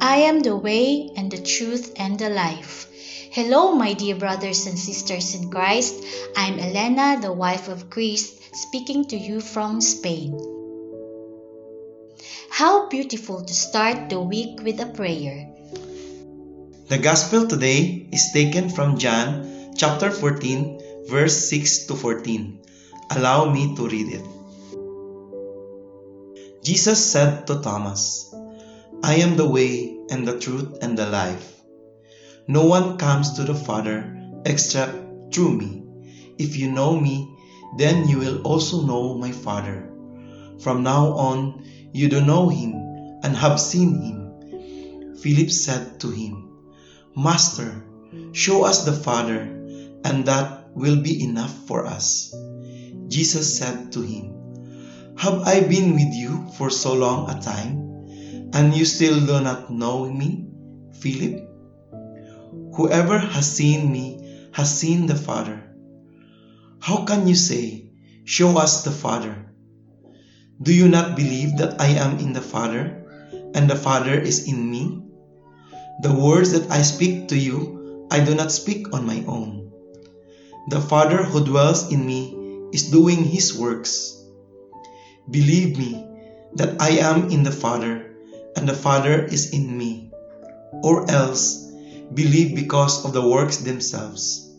I am the way and the truth and the life. Hello, my dear brothers and sisters in Christ. I'm Elena, the wife of Christ, speaking to you from Spain. How beautiful to start the week with a prayer. The Gospel today is taken from John chapter 14, verse 6 to 14. Allow me to read it. Jesus said to Thomas, I am the way and the truth and the life. No one comes to the Father except through me. If you know me, then you will also know my Father. From now on, you do know him and have seen him. Philip said to him, Master, show us the Father, and that will be enough for us. Jesus said to him, Have I been with you for so long a time? And you still do not know me, Philip? Whoever has seen me has seen the Father. How can you say, Show us the Father? Do you not believe that I am in the Father, and the Father is in me? The words that I speak to you, I do not speak on my own. The Father who dwells in me is doing his works. Believe me that I am in the Father and the Father is in me, or else believe because of the works themselves.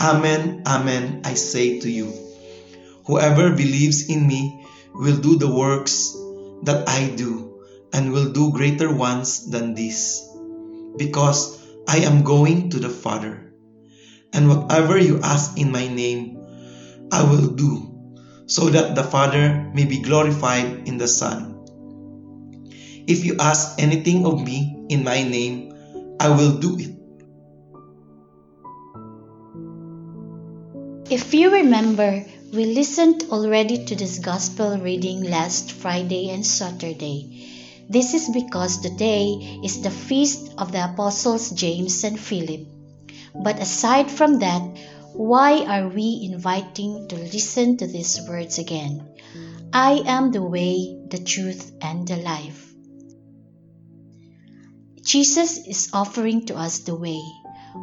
Amen, amen, I say to you. Whoever believes in me will do the works that I do, and will do greater ones than these, because I am going to the Father. And whatever you ask in my name, I will do, so that the Father may be glorified in the Son. If you ask anything of me in my name, I will do it. If you remember, we listened already to this gospel reading last Friday and Saturday. This is because today is the feast of the apostles James and Philip. But aside from that, why are we inviting to listen to these words again? I am the way, the truth, and the life. Jesus is offering to us the way.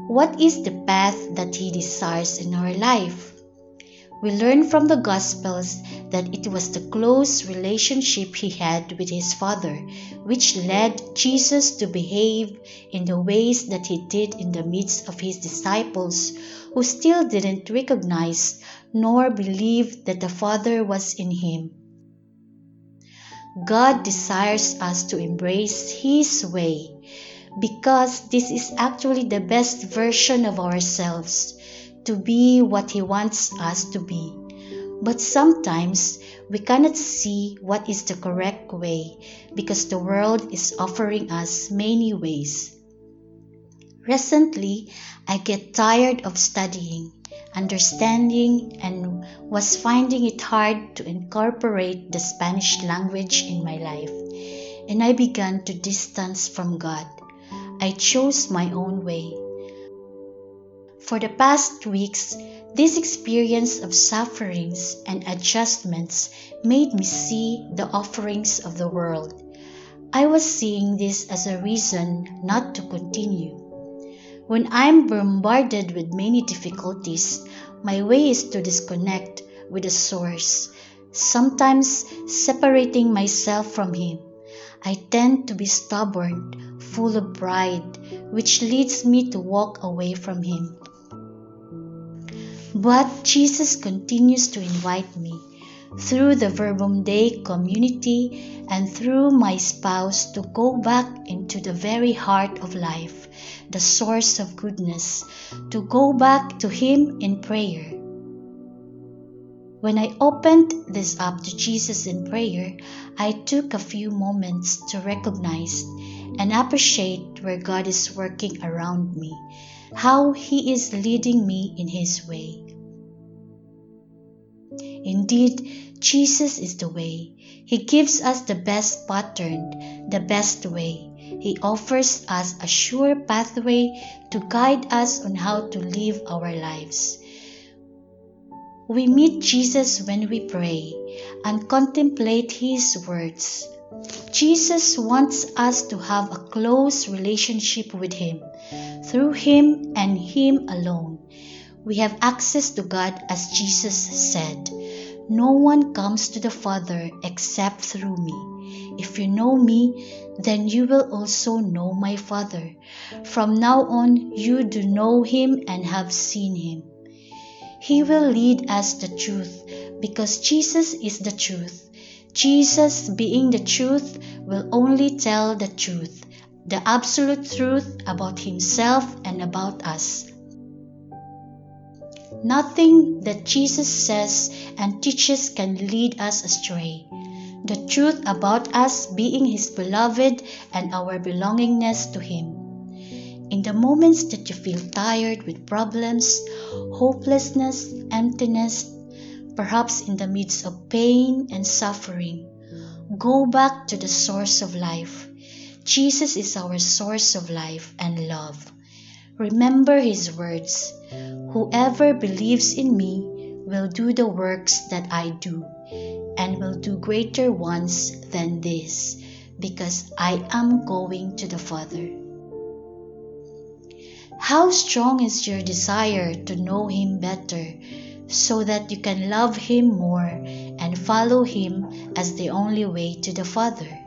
What is the path that He desires in our life? We learn from the Gospels that it was the close relationship he had with his Father which led Jesus to behave in the ways that he did in the midst of his disciples who still didn't recognize nor believe that the Father was in him. God desires us to embrace His way because this is actually the best version of ourselves to be what He wants us to be. But sometimes we cannot see what is the correct way because the world is offering us many ways. Recently, I get tired of studying, understanding, and was finding it hard to incorporate the Spanish language in my life, and I began to distance from God. I chose my own way. For the past weeks, this experience of sufferings and adjustments made me see the offerings of the world. I was seeing this as a reason not to continue. When I'm bombarded with many difficulties, my way is to disconnect with the source, sometimes separating myself from Him. I tend to be stubborn, full of pride, which leads me to walk away from Him. But Jesus continues to invite me through the Verbum Dei community, and through my spouse to go back into the very heart of life, the source of goodness, to go back to Him in prayer. When I opened this up to Jesus in prayer, I took a few moments to recognize and appreciate where God is working around me, how He is leading me in His way. Indeed, Jesus is the way. He gives us the best pattern, the best way. He offers us a sure pathway to guide us on how to live our lives. We meet Jesus when we pray and contemplate His words. Jesus wants us to have a close relationship with Him. Through Him and Him alone, we have access to God as Jesus said. No one comes to the Father except through me. If you know me, then you will also know my Father. From now on, you do know him and have seen him. He will lead us the truth because Jesus is the truth. Jesus, being the truth, will only tell the truth, the absolute truth about himself and about us. Nothing that Jesus says and teaches can lead us astray. The truth about us being His beloved and our belongingness to Him. In the moments that you feel tired with problems, hopelessness, emptiness, perhaps in the midst of pain and suffering, go back to the source of life. Jesus is our source of life and love. Remember His words Whoever believes in me will do the works that I do, and will do greater ones than this, because I am going to the Father. How strong is your desire to know Him better so that you can love Him more and follow Him as the only way to the Father?